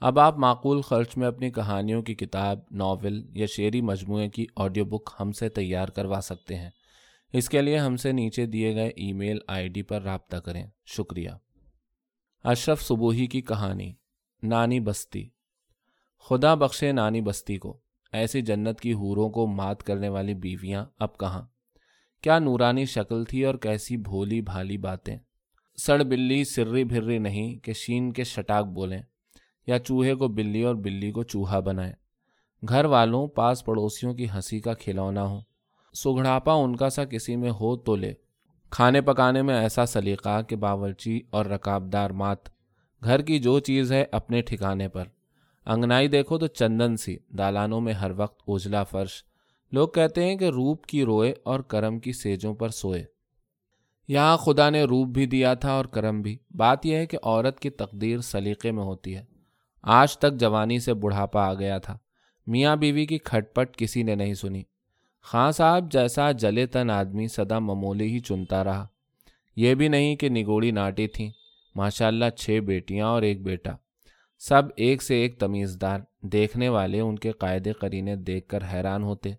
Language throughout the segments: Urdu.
اب آپ معقول خرچ میں اپنی کہانیوں کی کتاب، ناول یا شعری مجموعے کی آڈیو بک ہم سے تیار کروا سکتے ہیں۔ اس کے لیے ہم سے نیچے دیے گئے ای میل آئی ڈی پر رابطہ کریں۔ شکریہ۔ اشرف صبوہی کی کہانی، نانی بستی۔ خدا بخشے نانی بستی کو۔ ایسی جنت کی حوروں کو مات کرنے والی بیویاں اب کہاں؟ کیا نورانی شکل تھی اور کیسی بھولی بھالی باتیں؟ سڑ بلی سرری بھرری نہیں کہ شین کے شٹاک بولیں۔ یا چوہے کو بلی اور بلی کو چوہا بنائے گھر والوں پاس پڑوسیوں کی ہنسی کا کھلونا ہو سگڑاپا ان کا سا کسی میں ہو تو لے۔ کھانے پکانے میں ایسا سلیقہ کہ باورچی اور رکابدار مات۔ گھر کی جو چیز ہے اپنے ٹھکانے پر۔ انگنائی دیکھو تو چندن سی۔ دالانوں میں ہر وقت اجلا فرش۔ لوگ کہتے ہیں کہ روپ کی روئے اور کرم کی سیجوں پر سوئے۔ یہاں خدا نے روپ بھی دیا تھا اور کرم بھی۔ بات یہ ہے کہ عورت کی تقدیر سلیقے میں ہوتی ہے۔ آج تک جوانی سے بڑھاپا آ گیا تھا۔ میاں بیوی کی کھٹ پٹ کسی نے نہیں سنی۔ خاں صاحب جیسا جلے تن آدمی سدا ممولی ہی چنتا رہا۔ یہ بھی نہیں کہ نگوڑی ناٹی تھیں۔ ماشاء اللہ چھ بیٹیاں اور ایک بیٹا۔ سب ایک سے ایک تمیزدار۔ دیکھنے والے ان کے قاعدے قرینے دیکھ کر حیران ہوتے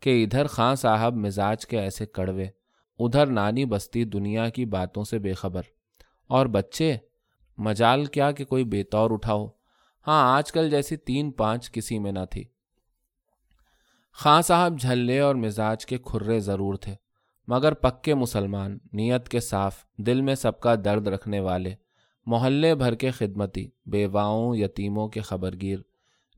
کہ ادھر خاں صاحب مزاج کے ایسے کڑوے۔ ادھر نانی بستی دنیا کی باتوں سے بے خبر۔ اور بچے، مجال کیا کہ کوئی بے طور اٹھاؤ۔ ہاں آج کل جیسی تین پانچ کسی میں نہ تھی۔ خاں صاحب جھلے اور مزاج کے کھرے ضرور تھے، مگر پکے مسلمان، نیت کے صاف، دل میں سب کا درد رکھنے والے، محلے بھر کے خدمتی، بیواؤں، یتیموں کے خبرگیر،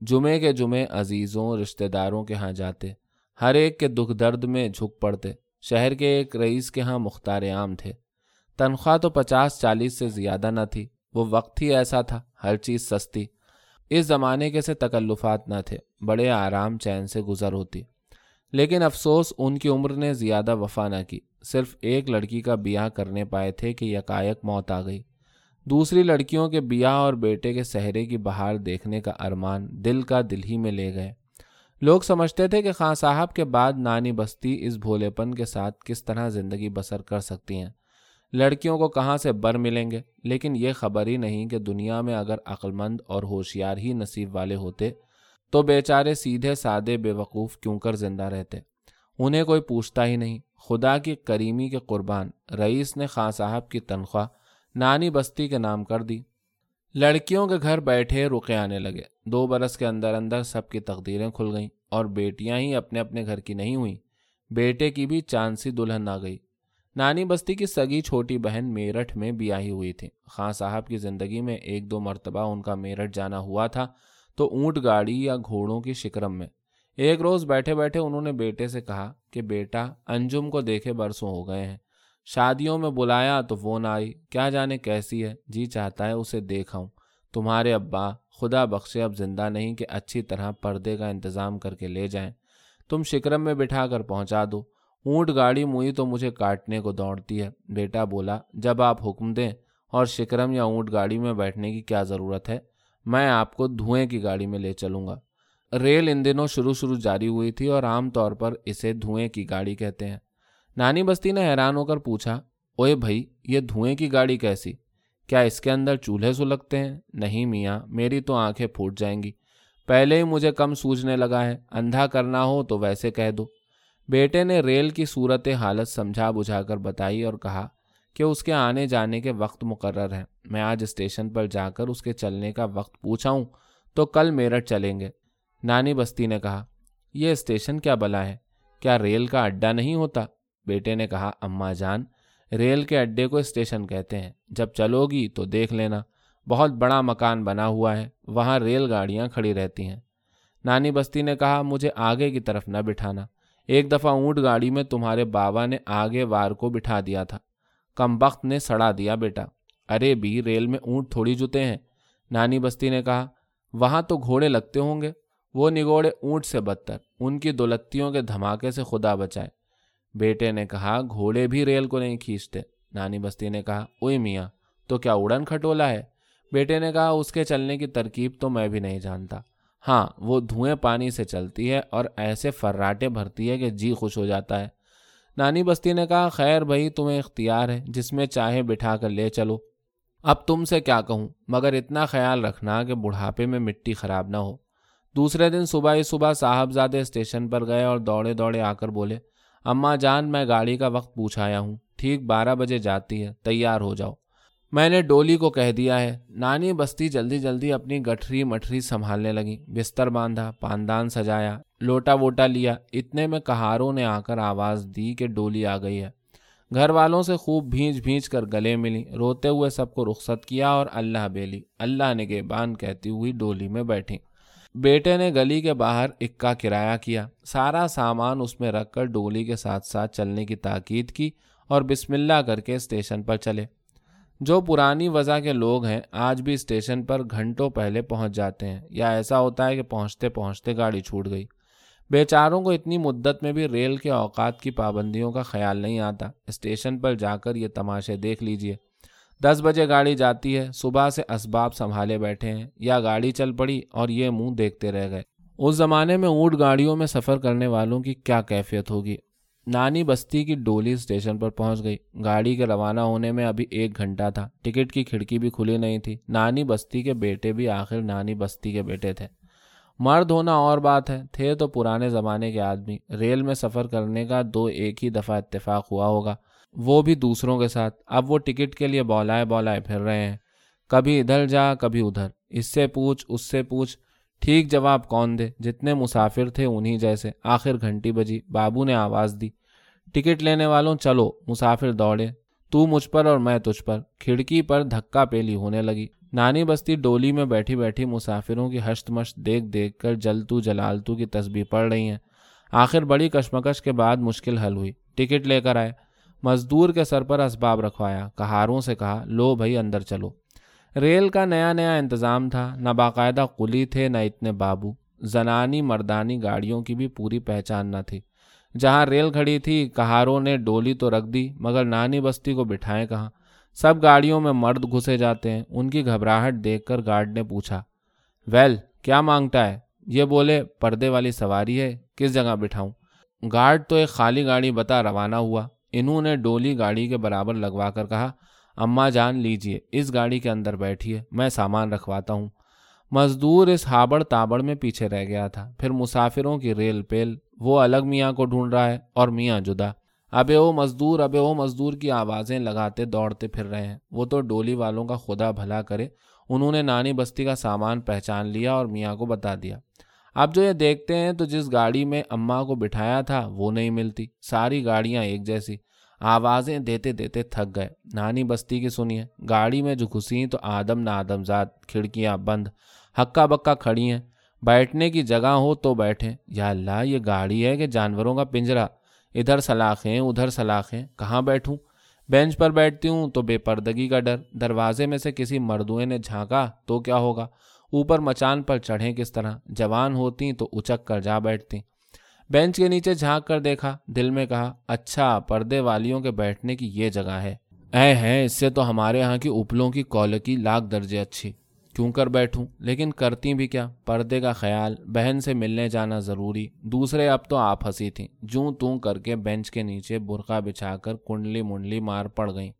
جمعے کے جمعے عزیزوں، رشتہ داروں کے ہاں جاتے، ہر ایک کے دکھ درد میں جھک پڑتے، شہر کے ایک رئیس کے ہاں مختار عام تھے۔ تنخواہ تو پچاس چالیس سے زیادہ نہ تھی، وہ وقت ہی ایسا تھا، ہر چیز سستی۔ اس زمانے کے سے تکلفات نہ تھے، بڑے آرام چین سے گزر ہوتی۔ لیکن افسوس ان کی عمر نے زیادہ وفا نہ کی۔ صرف ایک لڑکی کا بیاہ کرنے پائے تھے کہ یکایک موت آ گئی۔ دوسری لڑکیوں کے بیاہ اور بیٹے کے سہرے کی بہار دیکھنے کا ارمان دل کا دل ہی میں لے گئے۔ لوگ سمجھتے تھے کہ خان صاحب کے بعد نانی بستی اس بھولے پن کے ساتھ کس طرح زندگی بسر کر سکتی ہیں۔ لڑکیوں کو کہاں سے بر ملیں گے؟ لیکن یہ خبر ہی نہیں کہ دنیا میں اگر عقلمند اور ہوشیار ہی نصیب والے ہوتے، تو بیچارے سیدھے سادے بے وقوف کیوں کر زندہ رہتے؟ انہیں کوئی پوچھتا ہی نہیں۔ خدا کی کریمی کے قربان، رئیس نے خان صاحب کی تنخواہ، نانی بستی کے نام کر دی۔ لڑکیوں کے گھر بیٹھے رکے آنے لگے۔ دو برس کے اندر اندر سب کی تقدیریں کھل گئیں اور بیٹیاں ہی اپنے اپنے گھر کی نہیں ہوئیں۔ بیٹے کی بھی چاند سی دلہن آ گئی۔ نانی بستی کی سگی چھوٹی بہن میرٹھ میں بیاہی ہوئی تھی۔ خان صاحب کی زندگی میں ایک دو مرتبہ ان کا میرٹھ جانا ہوا تھا تو اونٹ گاڑی یا گھوڑوں کی شکرم میں۔ ایک روز بیٹھے بیٹھے انہوں نے بیٹے سے کہا کہ بیٹا، انجم کو دیکھے برسوں ہو گئے ہیں۔ شادیوں میں بلایا تو وہ نہ آئی کیا جانے کیسی ہے؟ جی چاہتا ہے اسے دیکھاؤں۔ تمہارے ابا، خدا بخشے، اب زندہ نہیں کہ اچھی طرح پردے کا انتظام کر کے لے جائیں۔ تم شکرم میں بٹھا کر پہنچا دو۔ اونٹ گاڑی موئی تو مجھے کاٹنے کو دوڑتی ہے۔ بیٹا بولا، جب آپ حکم دیں اور شکرم یا اونٹ گاڑی میں بیٹھنے کی کیا ضرورت ہے؟ میں آپ کو دھوئیں کی گاڑی میں لے چلوں گا۔ ریل ان دنوں شروع شروع جاری ہوئی تھی اور عام طور پر اسے دھوئیں کی گاڑی کہتے ہیں۔ نانی بستی نے حیران ہو کر پوچھا اوے بھائی، یہ دھوئیں کی گاڑی کیسی؟ کیا اس کے اندر چولہے سلگتے ہیں؟ نہیں میاں، میری تو آنکھیں پھوٹ جائیں گی۔ پہلے ہی مجھے کم سوجنے لگا ہے، اندھا کرنا ہو تو ویسے کہہ دو۔ بیٹے نے ریل کی صورت حالت سمجھا بجھا کر بتائی اور کہا کہ اس کے آنے جانے کے وقت مقرر ہے میں آج اسٹیشن پر جا کر اس کے چلنے کا وقت پوچھا ہوں تو کل میرٹھ چلیں گے۔ نانی بستی نے کہا، یہ اسٹیشن کیا بلا ہے؟ کیا ریل کا اڈا نہیں ہوتا؟ بیٹے نے کہا، اماں جان، ریل کے اڈے کو اسٹیشن کہتے ہیں۔ جب چلو گی تو دیکھ لینا۔ بہت بڑا مکان بنا ہوا ہے، وہاں ریل گاڑیاں کھڑی رہتی ہیں۔ نانی بستی نے کہا، مجھے آگے کی طرف نہ بٹھانا۔ ایک دفعہ اونٹ گاڑی میں تمہارے بابا نے آگے وار کو بٹھا دیا تھا۔ کم بخت نے سڑا دیا بیٹا۔ ارے بھی، ریل میں اونٹ تھوڑی جوتے ہیں۔ نانی بستی نے کہا، وہاں تو گھوڑے لگتے ہوں گے۔ وہ نگوڑے اونٹ سے بدتر، ان کی دولتیوں کے دھماکے سے خدا بچائے۔ بیٹے نے کہا، گھوڑے بھی ریل کو نہیں کھینچتے۔ نانی بستی نے کہا اوئی میاں، تو کیا اڑن کھٹولا ہے؟ بیٹے نے کہا، اس کے چلنے کی ترکیب تو میں بھی نہیں جانتا۔ ہاں وہ دھوئیں پانی سے چلتی ہے اور ایسے فراٹے بھرتی ہے کہ جی خوش ہو جاتا ہے۔ نانی بستی نے کہا، خیر بھائی، تمہیں اختیار ہے، جس میں چاہے بٹھا کر لے چلو۔ اب تم سے کیا کہوں، مگر اتنا خیال رکھنا کہ بڑھاپے میں مٹی خراب نہ ہو۔ دوسرے دن صبح ہی صبح صاحبزادے اسٹیشن پر گئے اور دوڑے دوڑے آ کر بولے، اماں جان، میں گاڑی کا وقت پوچھ آیا ہوں۔ ٹھیک بارہ بجے جاتی ہے، تیار ہو جاؤ۔ میں نے ڈولی کو کہہ دیا ہے، نانی بستی جلدی جلدی اپنی گٹھری مٹھری سنبھالنے لگی۔ بستر باندھا، پاندان سجایا، لوٹا ووٹا لیا۔ اتنے میں کہاروں نے آ کر آواز دی کہ ڈولی آ گئی ہے۔ گھر والوں سے خوب بھینج بھینج کر گلے ملی۔ روتے ہوئے سب کو رخصت کیا اور اللہ بیلی۔ اللہ نے گیبان کہتی ہوئی ڈولی میں بیٹھی۔ بیٹے نے گلی کے باہر اکا کرایہ کیا۔ سارا سامان اس میں رکھ کر ڈولی کے ساتھ ساتھ چلنے کی تاکید کی اور بسم اللہ کر کے اسٹیشن پر چلے۔ جو پرانی وضع کے لوگ ہیں، آج بھی اسٹیشن پر گھنٹوں پہلے پہنچ جاتے ہیں۔ یا ایسا ہوتا ہے کہ پہنچتے پہنچتے گاڑی چھوٹ گئی۔ بیچاروں کو اتنی مدت میں بھی ریل کے اوقات کی پابندیوں کا خیال نہیں آتا۔ اسٹیشن پر جا کر یہ تماشے دیکھ لیجیے۔ دس بجے گاڑی جاتی ہے، صبح سے اسباب سنبھالے بیٹھے ہیں۔ یا گاڑی چل پڑی اور یہ منہ دیکھتے رہ گئے۔ اس زمانے میں اونٹ گاڑیوں میں سفر کرنے والوں کی کیا کیفیت ہوگی؟ نانی بستی کی ڈولی اسٹیشن پر پہنچ گئی۔ گاڑی کے روانہ ہونے میں ابھی ایک گھنٹہ تھا۔ ٹکٹ کی کھڑکی بھی کھلی نہیں تھی۔ نانی بستی کے بیٹے بھی آخر نانی بستی کے بیٹے تھے۔ مرد ہونا اور بات ہے۔ تھے تو پرانے زمانے کے آدمی۔ ریل میں سفر کرنے کا دو ایک ہی دفعہ اتفاق ہوا ہوگا۔ وہ بھی دوسروں کے ساتھ۔ اب وہ ٹکٹ کے لیے بولائے بولائے پھر رہے ہیں۔ کبھی ادھر جا، کبھی ادھر۔ اس سے پوچھ، اس سے پوچھ۔ ٹھیک جواب کون دے؟ جتنے مسافر تھے انہی جیسے۔ آخر گھنٹی بجی، بابو نے آواز دی۔ ٹکٹ لینے والوں، چلو، مسافر دوڑے۔ تو مجھ پر اور میں تجھ پر۔ کھڑکی پر دھکا پیلی ہونے لگی۔ نانی بستی ڈولی میں بیٹھی بیٹھی مسافروں کی ہشت مشت دیکھ دیکھ کر جلتو جلالتو کی تسبیح پڑھ رہی ہیں۔ آخر بڑی کشمکش کے بعد مشکل حل ہوئی۔ ٹکٹ لے کر آئے۔ مزدور کے سر پر اسباب رکھوایا۔ کہاروں سے کہا، لو بھائی، اندر چلو۔ ریل کا نیا نیا انتظام تھا، نہ باقاعدہ قلی تھے نہ اتنے بابو۔ زنانی مردانی گاڑیوں کی بھی پوری پہچان نہ تھی۔ جہاں ریل کھڑی تھی، کہاروں نے ڈولی تو رکھ دی، مگر نانی بستی کو بٹھائیں کہاں؟ سب گاڑیوں میں مرد گھسے جاتے ہیں۔ ان کی گھبراہٹ دیکھ کر گارڈ نے پوچھا، ویل، کیا مانگتا ہے؟ یہ بولے، پردے والی سواری ہے، کس جگہ بٹھاؤں؟ گارڈ تو ایک خالی گاڑی بتا روانہ ہوا۔ انہوں نے ڈولی گاڑی کے برابر لگوا کر کہا اماں جان لیجیے، اس گاڑی کے اندر بیٹھیے، میں سامان رکھواتا ہوں۔ مزدور اس ہابڑ تابڑ میں پیچھے رہ گیا تھا۔ پھر مسافروں کی ریل پیل، وہ الگ میاں کو ڈھونڈ رہا ہے اور میاں جدا۔ ابے او مزدور، ابے او مزدور کی آوازیں لگاتے دوڑتے پھر رہے ہیں۔ وہ تو ڈولی والوں کا خدا بھلا کرے، انہوں نے نانی بستی کا سامان پہچان لیا اور میاں کو بتا دیا۔ اب جو یہ دیکھتے ہیں تو جس گاڑی میں اماں کو بٹھایا تھا، وہ نہیں ملتی۔ ساری گاڑیاں ایک جیسی۔ آوازیں دیتے دیتے تھک گئے۔ نانی بستی کی سنیے گاڑی میں جو گھسی تو آدم نہ آدم ذات کھڑکیاں بند، ہکا بکا کھڑی ہیں۔ بیٹھنے کی جگہ ہو تو بیٹھیں۔ یا اللہ، یہ گاڑی ہے کہ جانوروں کا پنجرا ادھر سلاخیں ادھر سلاخیں کہاں بیٹھوں؟ بینچ پر بیٹھتی ہوں تو بے پردگی کا ڈر۔ دروازے میں سے کسی مردوئے نے جھانکا تو کیا ہوگا؟ اوپر مچان پر چڑھیں کس طرح؟ جوان ہوتی تو اچک کر جا بیٹھتی۔ بینچ کے نیچے جھانک کر دیکھا، دل میں کہا اچھا پردے والیوں کے بیٹھنے کی یہ جگہ ہے۔ اے ہیں، اس سے تو ہمارے ہاں کی اوپلوں کی کالکی لاکھ درجے اچھی۔ کیوں کر بیٹھوں؟ لیکن کرتی بھی کیا؟ پردے کا خیال، بہن سے ملنے جانا ضروری۔ دوسرے اب تو آپ ہنسی تھیں۔ جوں توں کر کے بینچ کے نیچے برقع بچھا کر کنڈلی منڈلی مار پڑ گئیں۔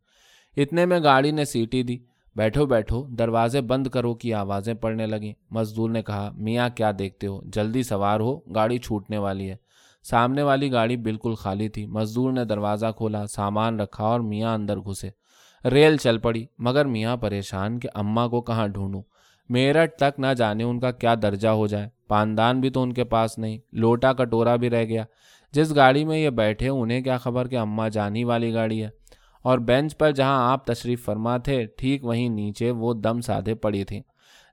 اتنے میں گاڑی نے سیٹی دی۔ بیٹھو بیٹھو، دروازے بند کرو کی آوازیں پڑنے لگیں۔ مزدور نے کہا، میاں کیا دیکھتے ہو؟ جلدی سوار ہو، گاڑی چھوٹنے والی ہے۔ سامنے والی گاڑی بالکل خالی تھی۔ مزدور نے دروازہ کھولا، سامان رکھا اور میاں اندر گھسے۔ ریل چل پڑی، مگر میاں پریشان کہ اماں کو کہاں ڈھونڈوں؟ میرٹھ تک نہ جانے ان کا کیا درجہ ہو جائے۔ پاندان بھی تو ان کے پاس نہیں، لوٹا کٹورا بھی رہ گیا۔ جس گاڑی میں یہ بیٹھے، انہیں کیا خبر کہ اماں جانی والی گاڑی ہے؟ اور بینچ پر جہاں آپ تشریف فرما تھے، ٹھیک وہیں نیچے وہ دم سادھے پڑی تھیں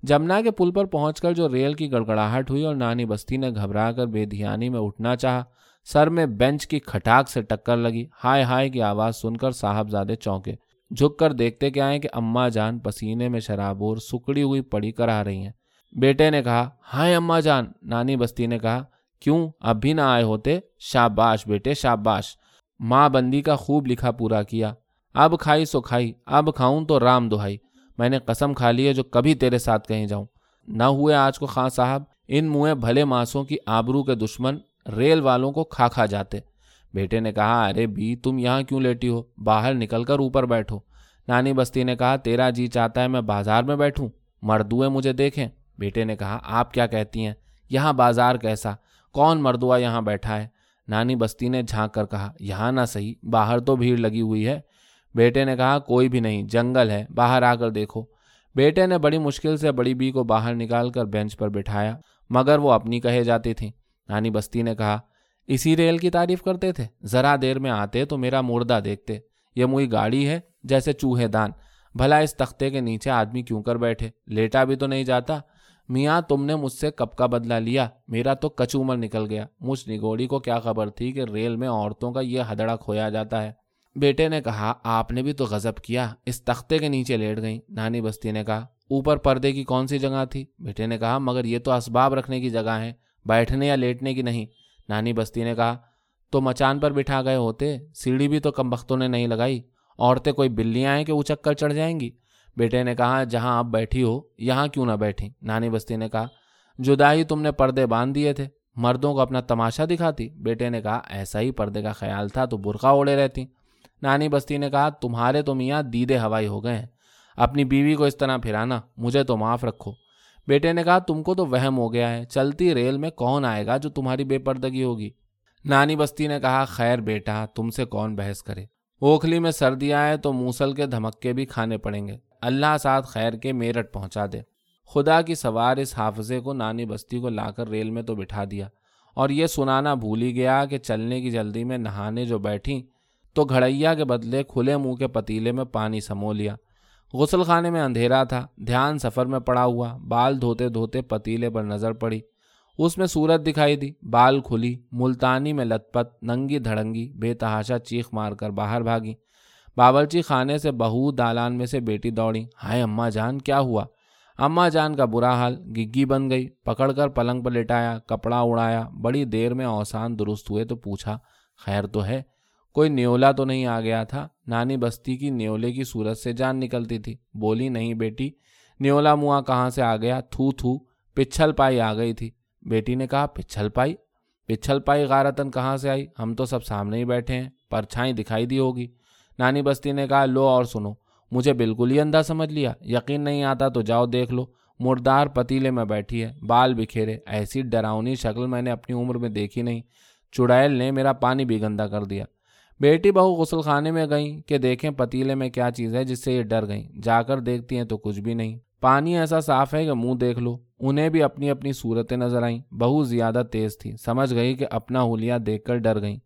جمنا کے پل پر پہنچ کر جو ریل کی گڑگڑاہٹ ہوئی اور نانی بستی نے گھبرا کر بے دھیانی میں اٹھنا چاہا، سر میں بینچ کی کھٹاک سے ٹکر لگی۔ ہائے ہائے کی آواز سن کر صاحب زادے چونکے، جھک کر دیکھتے کیا ہیں کہ اماں جان پسینے میں شراب اور سکڑی ہوئی پڑی کر آ رہی ہیں۔ بیٹے نے کہا، ہائے اماں جان۔ نانی بستی نے کہا، کیوں اب بھی نہ آئے ہوتے؟ شاباش بیٹے، شاباش۔ ماں بندی کا خوب لکھا پورا کیا۔ اب کھائی سو کھائی، اب کھاؤں تو رام دہائی۔ میں نے قسم کھا لی ہے جو کبھی تیرے ساتھ کہیں جاؤں۔ نہ ہوئے آج کو خان صاحب، ان منہ بھلے ماسوں کی آبرو کے دشمن ریل والوں کو کھا کھا جاتے۔ بیٹے نے کہا، ارے بی، تم یہاں کیوں لیٹی ہو؟ باہر نکل کر اوپر بیٹھو۔ نانی بستی نے کہا، تیرا جی چاہتا ہے میں بازار میں بیٹھوں۔ مردوئے مجھے دیکھیں۔ بیٹے نے کہا، آپ کیا کہتی ہیں؟ یہاں بازار کیسا؟ کون مردوا یہاں بیٹھا ہے؟ نانی بستی نے جھانک کر کہا، یہاں نہ صحیح، باہر تو بھیڑ لگی ہوئی ہے۔ بیٹے نے کہا، کوئی بھی نہیں، جنگل ہے، باہر آ کر دیکھو۔ بیٹے نے بڑی مشکل سے بڑی بی کو باہر نکال کر بینچ پر بٹھایا، مگر وہ اپنی کہے جاتی تھی نانی بستی نے کہا، اسی ریل کی تعریف کرتے تھے؟ ذرا دیر میں آتے تو میرا مردہ دیکھتے۔ یہ موئی گاڑی ہے جیسے چوہے دان۔ بھلا اس تختے کے نیچے آدمی کیوں کر بیٹھے؟ لیٹا بھی تو نہیں جاتا۔ میاں، تم نے مجھ سے کب کا بدلا لیا؟ میرا تو کچومر نکل گیا۔ مجھ نگوڑی کو کیا خبر تھی کہ ریل میں عورتوں کا یہ ہدڑا کھویا جاتا ہے؟ بیٹے نے کہا، آپ نے بھی تو غضب کیا، اس تختے کے نیچے لیٹ گئی نانی بستی نے کہا، اوپر پردے کی کون سی جگہ تھی؟ بیٹے نے کہا، مگر یہ تو اسباب رکھنے کی جگہ ہے بیٹھنے یا لیٹنے کی نہیں۔ نانی بستی نے کہا، تو مچان پر بٹھا گئے ہوتے، سیڑھی بھی تو کم بختوں نے نہیں لگائی، عورتیں کوئی بلیاں آئیں کہ اچک کر چڑھ جائیں گی؟ بیٹے نے کہا، جہاں آپ بیٹھی ہو، یہاں کیوں نہ بیٹھی نانی بستی نے کہا، جدائی تم نے پردے باندھ دیے تھے، مردوں کو اپنا تماشا دکھاتی؟ بیٹے نے کہا، ایسا ہی پردے کا خیال تھا تو برقع اوڑے رہتی۔ نانی بستی نے کہا، تمہارے تو میاں دیدے ہوائی ہو گئے ہیں۔ اپنی بیوی کو اس طرح پھرانا مجھے تو معاف رکھو۔ بیٹے نے کہا، تم کو تو وہم ہو گیا ہے۔ چلتی ریل میں کون آئے گا جو تمہاری بے پردگی ہوگی؟ نانی بستی نے کہا، خیر بیٹا، تم سے کون بحث کرے؟ اوکھلی میں سردی آئے تو موسل کے دھمکے بھی کھانے پڑیں گے۔ اللہ ساتھ خیر کے میرٹ پہنچا دے۔ خدا کی سوار اس حافظے کو نانی بستی کو لا کر ریل میں تو بٹھا دیا۔ اور یہ سنانا بھول ہی گیا کہ چلنے کی جلدی میں نہانے جو بیٹھی تو گھڑیا کے بدلے کھلے منہ کے پتیلے میں پانی سمو لیا۔ غسل خانے میں اندھیرا تھا، دھیان سفر میں پڑا ہوا، بال دھوتے دھوتے پتیلے پر نظر پڑی۔ اس میں سورت دکھائی دی، بال کھلی، ملتانی میں لت پت ننگی دھڑنگی، بے تحاشا چیخ مار کر باہر بھاگی۔ باورچی خانے سے بہو دالان میں سے بیٹی دوڑی۔ ہائے اماں جان، کیا ہوا؟ اماں جان کا برا حال، گگی بن گئی، پکڑ کر پلنگ پر لٹایا، کپڑا اڑایا، بڑی دیر میں اوسان درست ہوئے تو پوچھا، خیر تو ہے؟ کوئی نیولا تو نہیں آ گیا تھا۔ نانی بستی کی نیولے کی صورت سے جان نکلتی تھی۔ بولی، نہیں بیٹی، نیولا منہ کہاں سے آ گیا؟ تھو تھو، پچھل پائی آ گئی تھی۔ بیٹی نے کہا، پچھل پائی؟ پچھل پائی غارتن کہاں سے آئی؟ ہم تو سب سامنے ہی بیٹھے ہیں پرچھائی دکھائی دی ہوگی۔ نانی بستی نے کہا، لو اور سنو۔ مجھے بالکل ہی اندھا سمجھ لیا۔ یقین نہیں آتا تو جاؤ دیکھ لو۔ مردار پتیلے میں بیٹھی ہے، بال بکھیرے۔ ایسی ڈراؤنی شکل میں نے اپنی عمر میں دیکھی نہیں۔ چڑیل نے میرا پانی بھی گندا کر دیا۔ بیٹی بہو غسل خانے میں گئیں کہ دیکھیں پتیلے میں کیا چیز ہے جس سے یہ ڈر گئیں۔ جا کر دیکھتی ہیں تو کچھ بھی نہیں۔ پانی ایسا صاف ہے کہ منہ دیکھ لو۔ انہیں بھی اپنی اپنی صورتیں نظر آئیں۔ بہت زیادہ تیز تھی۔ سمجھ گئی کہ اپنا ہولیا دیکھ کر ڈر گئیں۔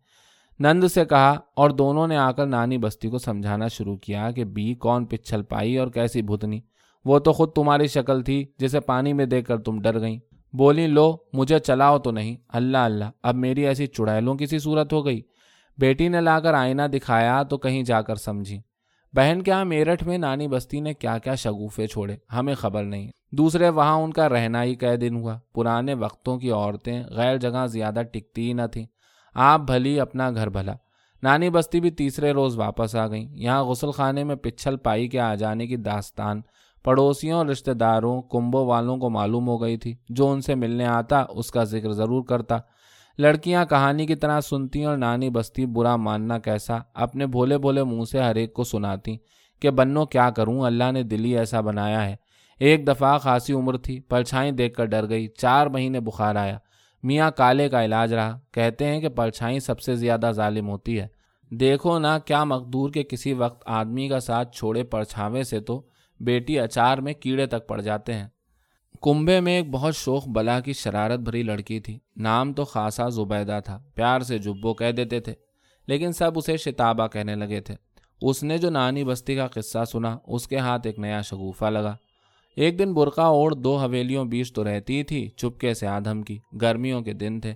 نند سے کہا اور دونوں نے آ کر نانی بستی کو سمجھانا شروع کیا کہ بی کون پچھل پائی اور کیسی بھتنی۔ وہ تو خود تمہاری شکل تھی جسے پانی میں دیکھ کر تم ڈر گئیں۔ بولی، لو، مجھے چلاؤ تو نہیں۔ اللہ اللہ، اب میری ایسی چڑیلوں کی سی صورت ہو گئی۔ بیٹی نے لا کر آئینہ دکھایا تو کہیں جا کر سمجھی، بہن کیا میرٹھ میں نانی بستی نے کیا کیا شگوفے چھوڑے، ہمیں خبر نہیں۔ دوسرے وہاں ان کا رہنا ہی کئی دن ہوا، پرانے وقتوں کی عورتیں غیر جگہ زیادہ ٹکتی ہی نہ تھیں۔ آپ بھلی اپنا گھر بھلا۔ نانی بستی بھی تیسرے روز واپس آ گئیں۔ یہاں غسل خانے میں پچھل پائی کے آ جانے کی داستان پڑوسیوں اور رشتہ داروں، کنبوں والوں کو معلوم ہو گئی تھی۔ جو ان سے ملنے آتا، اس کا ذکر ضرور کرتا۔ لڑکیاں کہانی کی طرح سنتی اور نانی بستی برا ماننا کیسا؟ اپنے بھولے بھولے منہ سے ہر ایک کو سناتی کہ بنو کیا کروں؟ اللہ نے دلی ایسا بنایا ہے۔ ایک دفعہ خاصی عمر تھی، پرچھائیں دیکھ کر ڈر گئی۔ چار مہینے بخار آیا۔ میاں کالے کا علاج رہا۔ کہتے ہیں کہ پرچھائی سب سے زیادہ ظالم ہوتی ہے۔ دیکھو نا کیا مقدور کے کسی وقت آدمی کا ساتھ چھوڑے پرچھاوے سے تو بیٹی اچار میں کیڑے تک پڑ جاتے ہیں۔ کنبے میں ایک بہت شوق بلا کی شرارت بھری لڑکی تھی۔ نام تو خاصا زبیدہ تھا، پیار سے جبو کہہ دیتے تھے، لیکن سب اسے شتابہ کہنے لگے تھے۔ اس نے جو نانی بستی کا قصہ سنا، اس کے ہاتھ ایک نیا شگوفہ لگا۔ ایک دن برقع اوڑ دو حویلیوں بیچ تو رہتی تھی، چپکے سے آدھم کی۔ گرمیوں کے دن تھے۔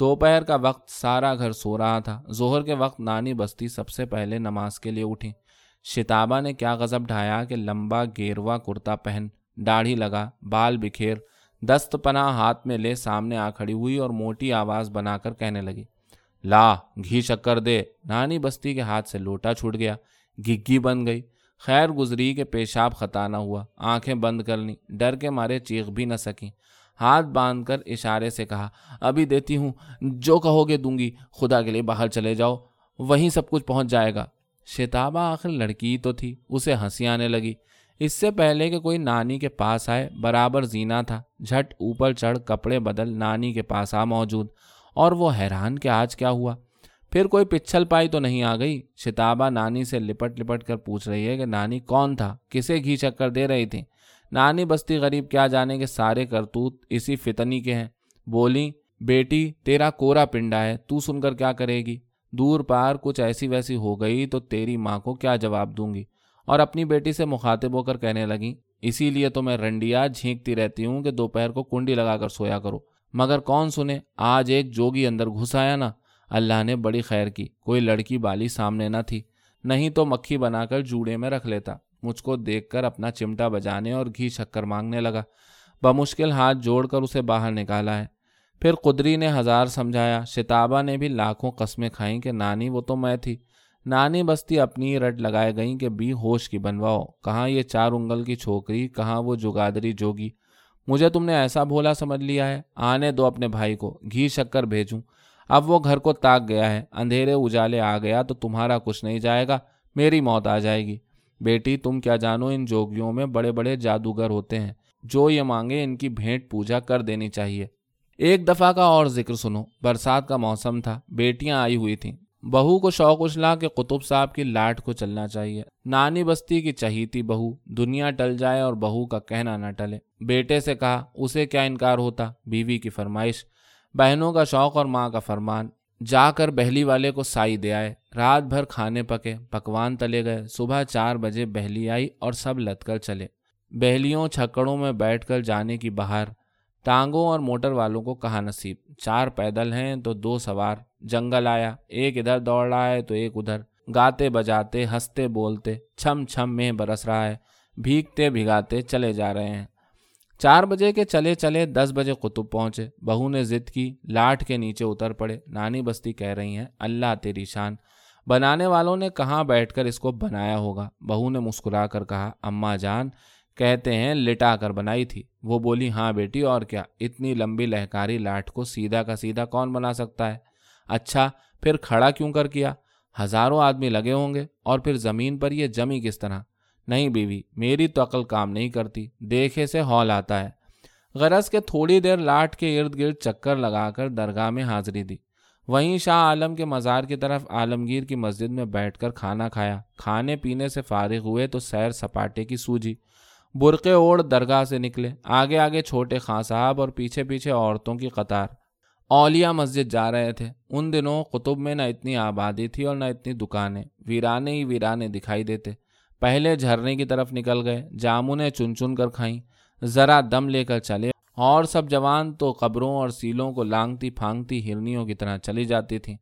دوپہر کا وقت سارا گھر سو رہا تھا۔ ظہر کے وقت نانی بستی سب سے پہلے نماز کے لیے اٹھی۔ شتابہ نے کیا غضب ڈھایا کہ لمبا گیروا کرتا پہن داڑھی لگا، بال بکھیر، دست پناہ ہاتھ میں لے سامنے آ کھڑی ہوئی اور موٹی آواز بنا کر کہنے لگی، لا، گھی شکر دے۔ نانی بستی کے ہاتھ سے لوٹا چھوٹ گیا، گگی بن گئی۔ خیر گزری کے پیشاب خطا نہ ہوا، آنکھیں بند کر لیں۔ ڈر کے مارے چیخ بھی نہ سکیں۔ ہاتھ باندھ کر اشارے سے کہا، ابھی دیتی ہوں، جو کہو گے دوں گی، خدا کے لیے باہر چلے جاؤ، وہیں سب کچھ پہنچ جائے گا۔ شتابہ آخر لڑکی تو تھی، اسے ہنسی آنے لگی۔ اس سے پہلے کہ کوئی نانی کے پاس آئے، برابر زینا تھا۔ جھٹ اوپر چڑھ کپڑے بدل نانی کے پاس آ موجود اور وہ حیران کہ آج کیا ہوا۔ پھر کوئی پچھل پائی تو نہیں آ گئی۔ شتابہ نانی سے لپٹ لپٹ کر پوچھ رہی ہے کہ نانی کون تھا؟ کسے گھی چکر دے رہی تھی؟ نانی بستی غریب کیا جانے کے سارے کرتوت اسی فتنی کے ہیں۔ بولی، بیٹی، تیرا کورا پنڈا ہے تو سن کر کیا کرے گی؟ دور پار کچھ ایسی ویسی ہو گئی تو تیری ماں کو کیا جواب دوں گی؟ اور اپنی بیٹی سے مخاطب ہو کر کہنے لگی اسی لیے تو میں رنڈیا جھینکتی رہتی ہوں کہ دوپہر کو کنڈی لگا کر سویا کرو۔ مگر کون سنے، آج ایک جوگی اندر گھس آیا نا۔ اللہ نے بڑی خیر کی، کوئی لڑکی بالی سامنے نہ تھی۔ نہیں تو مکھی بنا کر جوڑے میں رکھ لیتا۔ مجھ کو دیکھ کر اپنا چمٹا بجانے اور گھی شکر مانگنے لگا۔ بمشکل ہاتھ جوڑ کر اسے باہر نکالا ہے۔ پھر قدری نے ہزار سمجھایا، شتابہ نے بھی لاکھوں قسمیں کھائیں کہ نانی وہ تو میں تھی۔ نانی بستی اپنی رٹ لگائے گئیں کہ بھی ہوش کی بنواؤ۔ کہاں یہ چار انگل کی چھوکری، کہاں وہ جگادری جوگی۔ مجھے تم نے ایسا بھولا سمجھ لیا ہے۔ آنے دو اپنے بھائی کو، گھی شکر بھیجوں۔ اب وہ گھر کو تاک گیا ہے۔ اندھیرے اجالے آ گیا تو تمہارا کچھ نہیں جائے گا۔ میری موت آ جائے گی۔ بیٹی، تم کیا جانو ان جوگیوں میں بڑے بڑے جادوگر ہوتے ہیں۔ جو یہ مانگے ان کی بھینٹ پوجا کر دینی چاہیے۔ ایک دفعہ کا اور ذکر سنو۔ برسات کا موسم تھا، بیٹیاں آئی ہوئی تھیں۔ بہو کو شوق اچلا کہ قطب صاحب کی لاٹ کو چلنا چاہیے۔ نانی بستی کی چہیتی بہو، دنیا ٹل جائے اور بہو کا کہنا نہ ٹلے۔ بیٹے سے کہا، اسے کیا انکار ہوتا؟ بیوی کی فرمائش۔ بہنوں کا شوق اور ماں کا فرمان۔ جا کر بہلی والے کو سائی دے آئے۔ رات بھر کھانے پکے، پکوان تلے گئے۔ صبح چار بجے بہلی آئی اور سب لت کر چلے۔ بہلیوں چھکڑوں میں بیٹھ کر جانے کی بہار۔ ٹانگوں اور موٹر والوں کو کہا نصیب۔ چار پیدل ہیں تو دو سوار۔ جنگل آیا، ایک ادھر دوڑ رہا ہے تو ایک ادھر۔ گاتے بجاتے، ہنستے بولتے، چھم چھم میں برس رہا ہے۔ بھیگتے بھگاتے چلے جا رہے ہیں۔ چار بجے کے چلے چلے دس بجے قطب پہنچے۔ بہو نے ضد کی لاٹ کے نیچے اتر پڑے۔ نانی بستی کہہ رہی ہیں، اللہ تیری شان۔ بنانے والوں نے کہاں بیٹھ کر اس کو بنایا ہوگا؟ بہو نے مسکرا کر کہا، اماں جان کہتے ہیں، لٹا کر بنائی تھی۔ وہ بولی ہاں بیٹی، اور کیا؟ اتنی لمبی لہکاری لاٹ کو سیدھا کا سیدھا کون بنا سکتا ہے؟ اچھا پھر کھڑا کیوں کر کیا؟ ہزاروں آدمی لگے ہوں گے، اور پھر زمین پر یہ جمی کس طرح؟ نہیں بیوی، میری تو عقل کام نہیں کرتی، دیکھے سے ہال آتا ہے۔ غرض کے تھوڑی دیر لاٹ کے ارد گرد چکر لگا کر درگاہ میں حاضری دی۔ وہیں شاہ عالم کے مزار کی طرف عالمگیر کی مسجد میں بیٹھ کر کھانا کھایا۔ کھانے پینے سے فارغ ہوئے تو سیر سپاٹے کی سوجی برقے اوڑ درگاہ سے نکلے۔ آگے آگے چھوٹے خاں صاحب اور پیچھے پیچھے عورتوں کی قطار۔ اولیا مسجد جا رہے تھے۔ ان دنوں قطب میں نہ اتنی آبادی تھی اور نہ اتنی دکانیں۔ ویرانے ہی ویرانے دکھائی دیتے۔ پہلے جھرنے کی طرف نکل گئے۔ جامنیں چن چن کر کھائیں۔ ذرا دم لے کر چلے۔ اور سب جوان تو قبروں اور سیلوں کو لانگتی پھانگتی ہرنیوں کی طرح چلی جاتی تھیں۔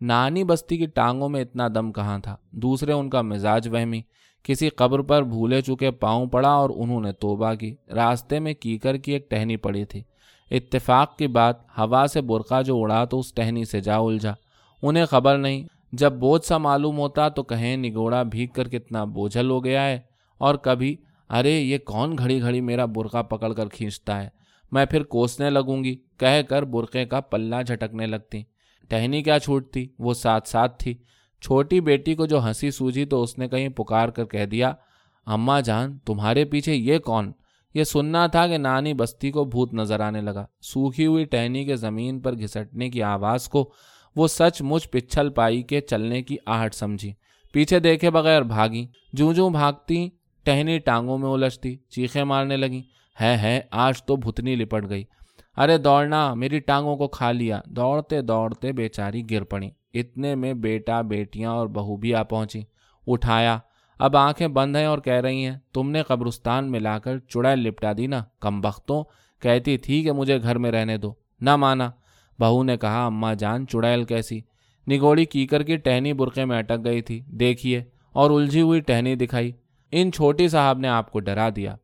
نانی بستی کی ٹانگوں میں اتنا دم کہاں تھا؟ دوسرے ان کا مزاج وہمی۔ کسی قبر پر بھولے چکے پاؤں پڑا اور انہوں نے توبہ کی۔ راستے میں کیکر کی ایک ٹہنی پڑی تھی۔ اتفاق کی بات، ہوا سے برقع جو اڑا تو اس ٹہنی سے جا الجھا۔ انہیں خبر نہیں۔ جب بوجھ سا معلوم ہوتا تو کہیں نگوڑا بھیگ کر کتنا بوجھل ہو گیا ہے۔ اور کبھی، ارے، یہ کون گھڑی گھڑی میرا برقع پکڑ کر کھینچتا ہے؟ میں پھر کوسنے لگوں گی۔ کہہ کر برقعے کا پلہ جھٹکنے لگتی۔ ٹہنی کیا چھوٹتی؟ وہ ساتھ ساتھ تھی۔ چھوٹی بیٹی کو جو ہنسی سوجی تو اس نے کہیں پکار کر کہہ دیا، اماں جان، تمہارے پیچھے یہ کون؟ یہ سننا تھا کہ نانی بستی کو بھوت نظر آنے لگا۔ سوکھی ہوئی ٹہنی کے زمین پر گھسٹنے کی آواز کو وہ سچ مچ پچھل پائی کے چلنے کی آہٹ سمجھی۔ پیچھے دیکھے بغیر بھاگی، جوں جوں بھاگتی ٹہنی ٹانگوں میں الجھتی، چیخیں مارنے لگی۔ ہے ہے آج تو بھتنی لپٹ گئی۔ ارے دوڑنا، میری ٹانگوں کو کھا لیا۔ دوڑتے دوڑتے بیچاری گر پڑی۔ اتنے میں بیٹا، بیٹیاں اور بہو بھی آ پہنچی اٹھایا، اب آنکھیں بند ہیں اور کہہ رہی ہیں، تم نے قبرستان میں لا کر چڑیل لپٹا دی نا۔ کم بختوں کہتی تھی کہ مجھے گھر میں رہنے دو۔ نہ مانا۔ بہو نے کہا، اماں جان، چڑیل کیسی؟ نگوڑی کیکر کی ٹہنی برقے میں اٹک گئی تھی۔ دیکھیے، اور الجھی ہوئی ٹہنی دکھائی۔ ان چھوٹی صاحب نے آپ کو ڈرا دیا۔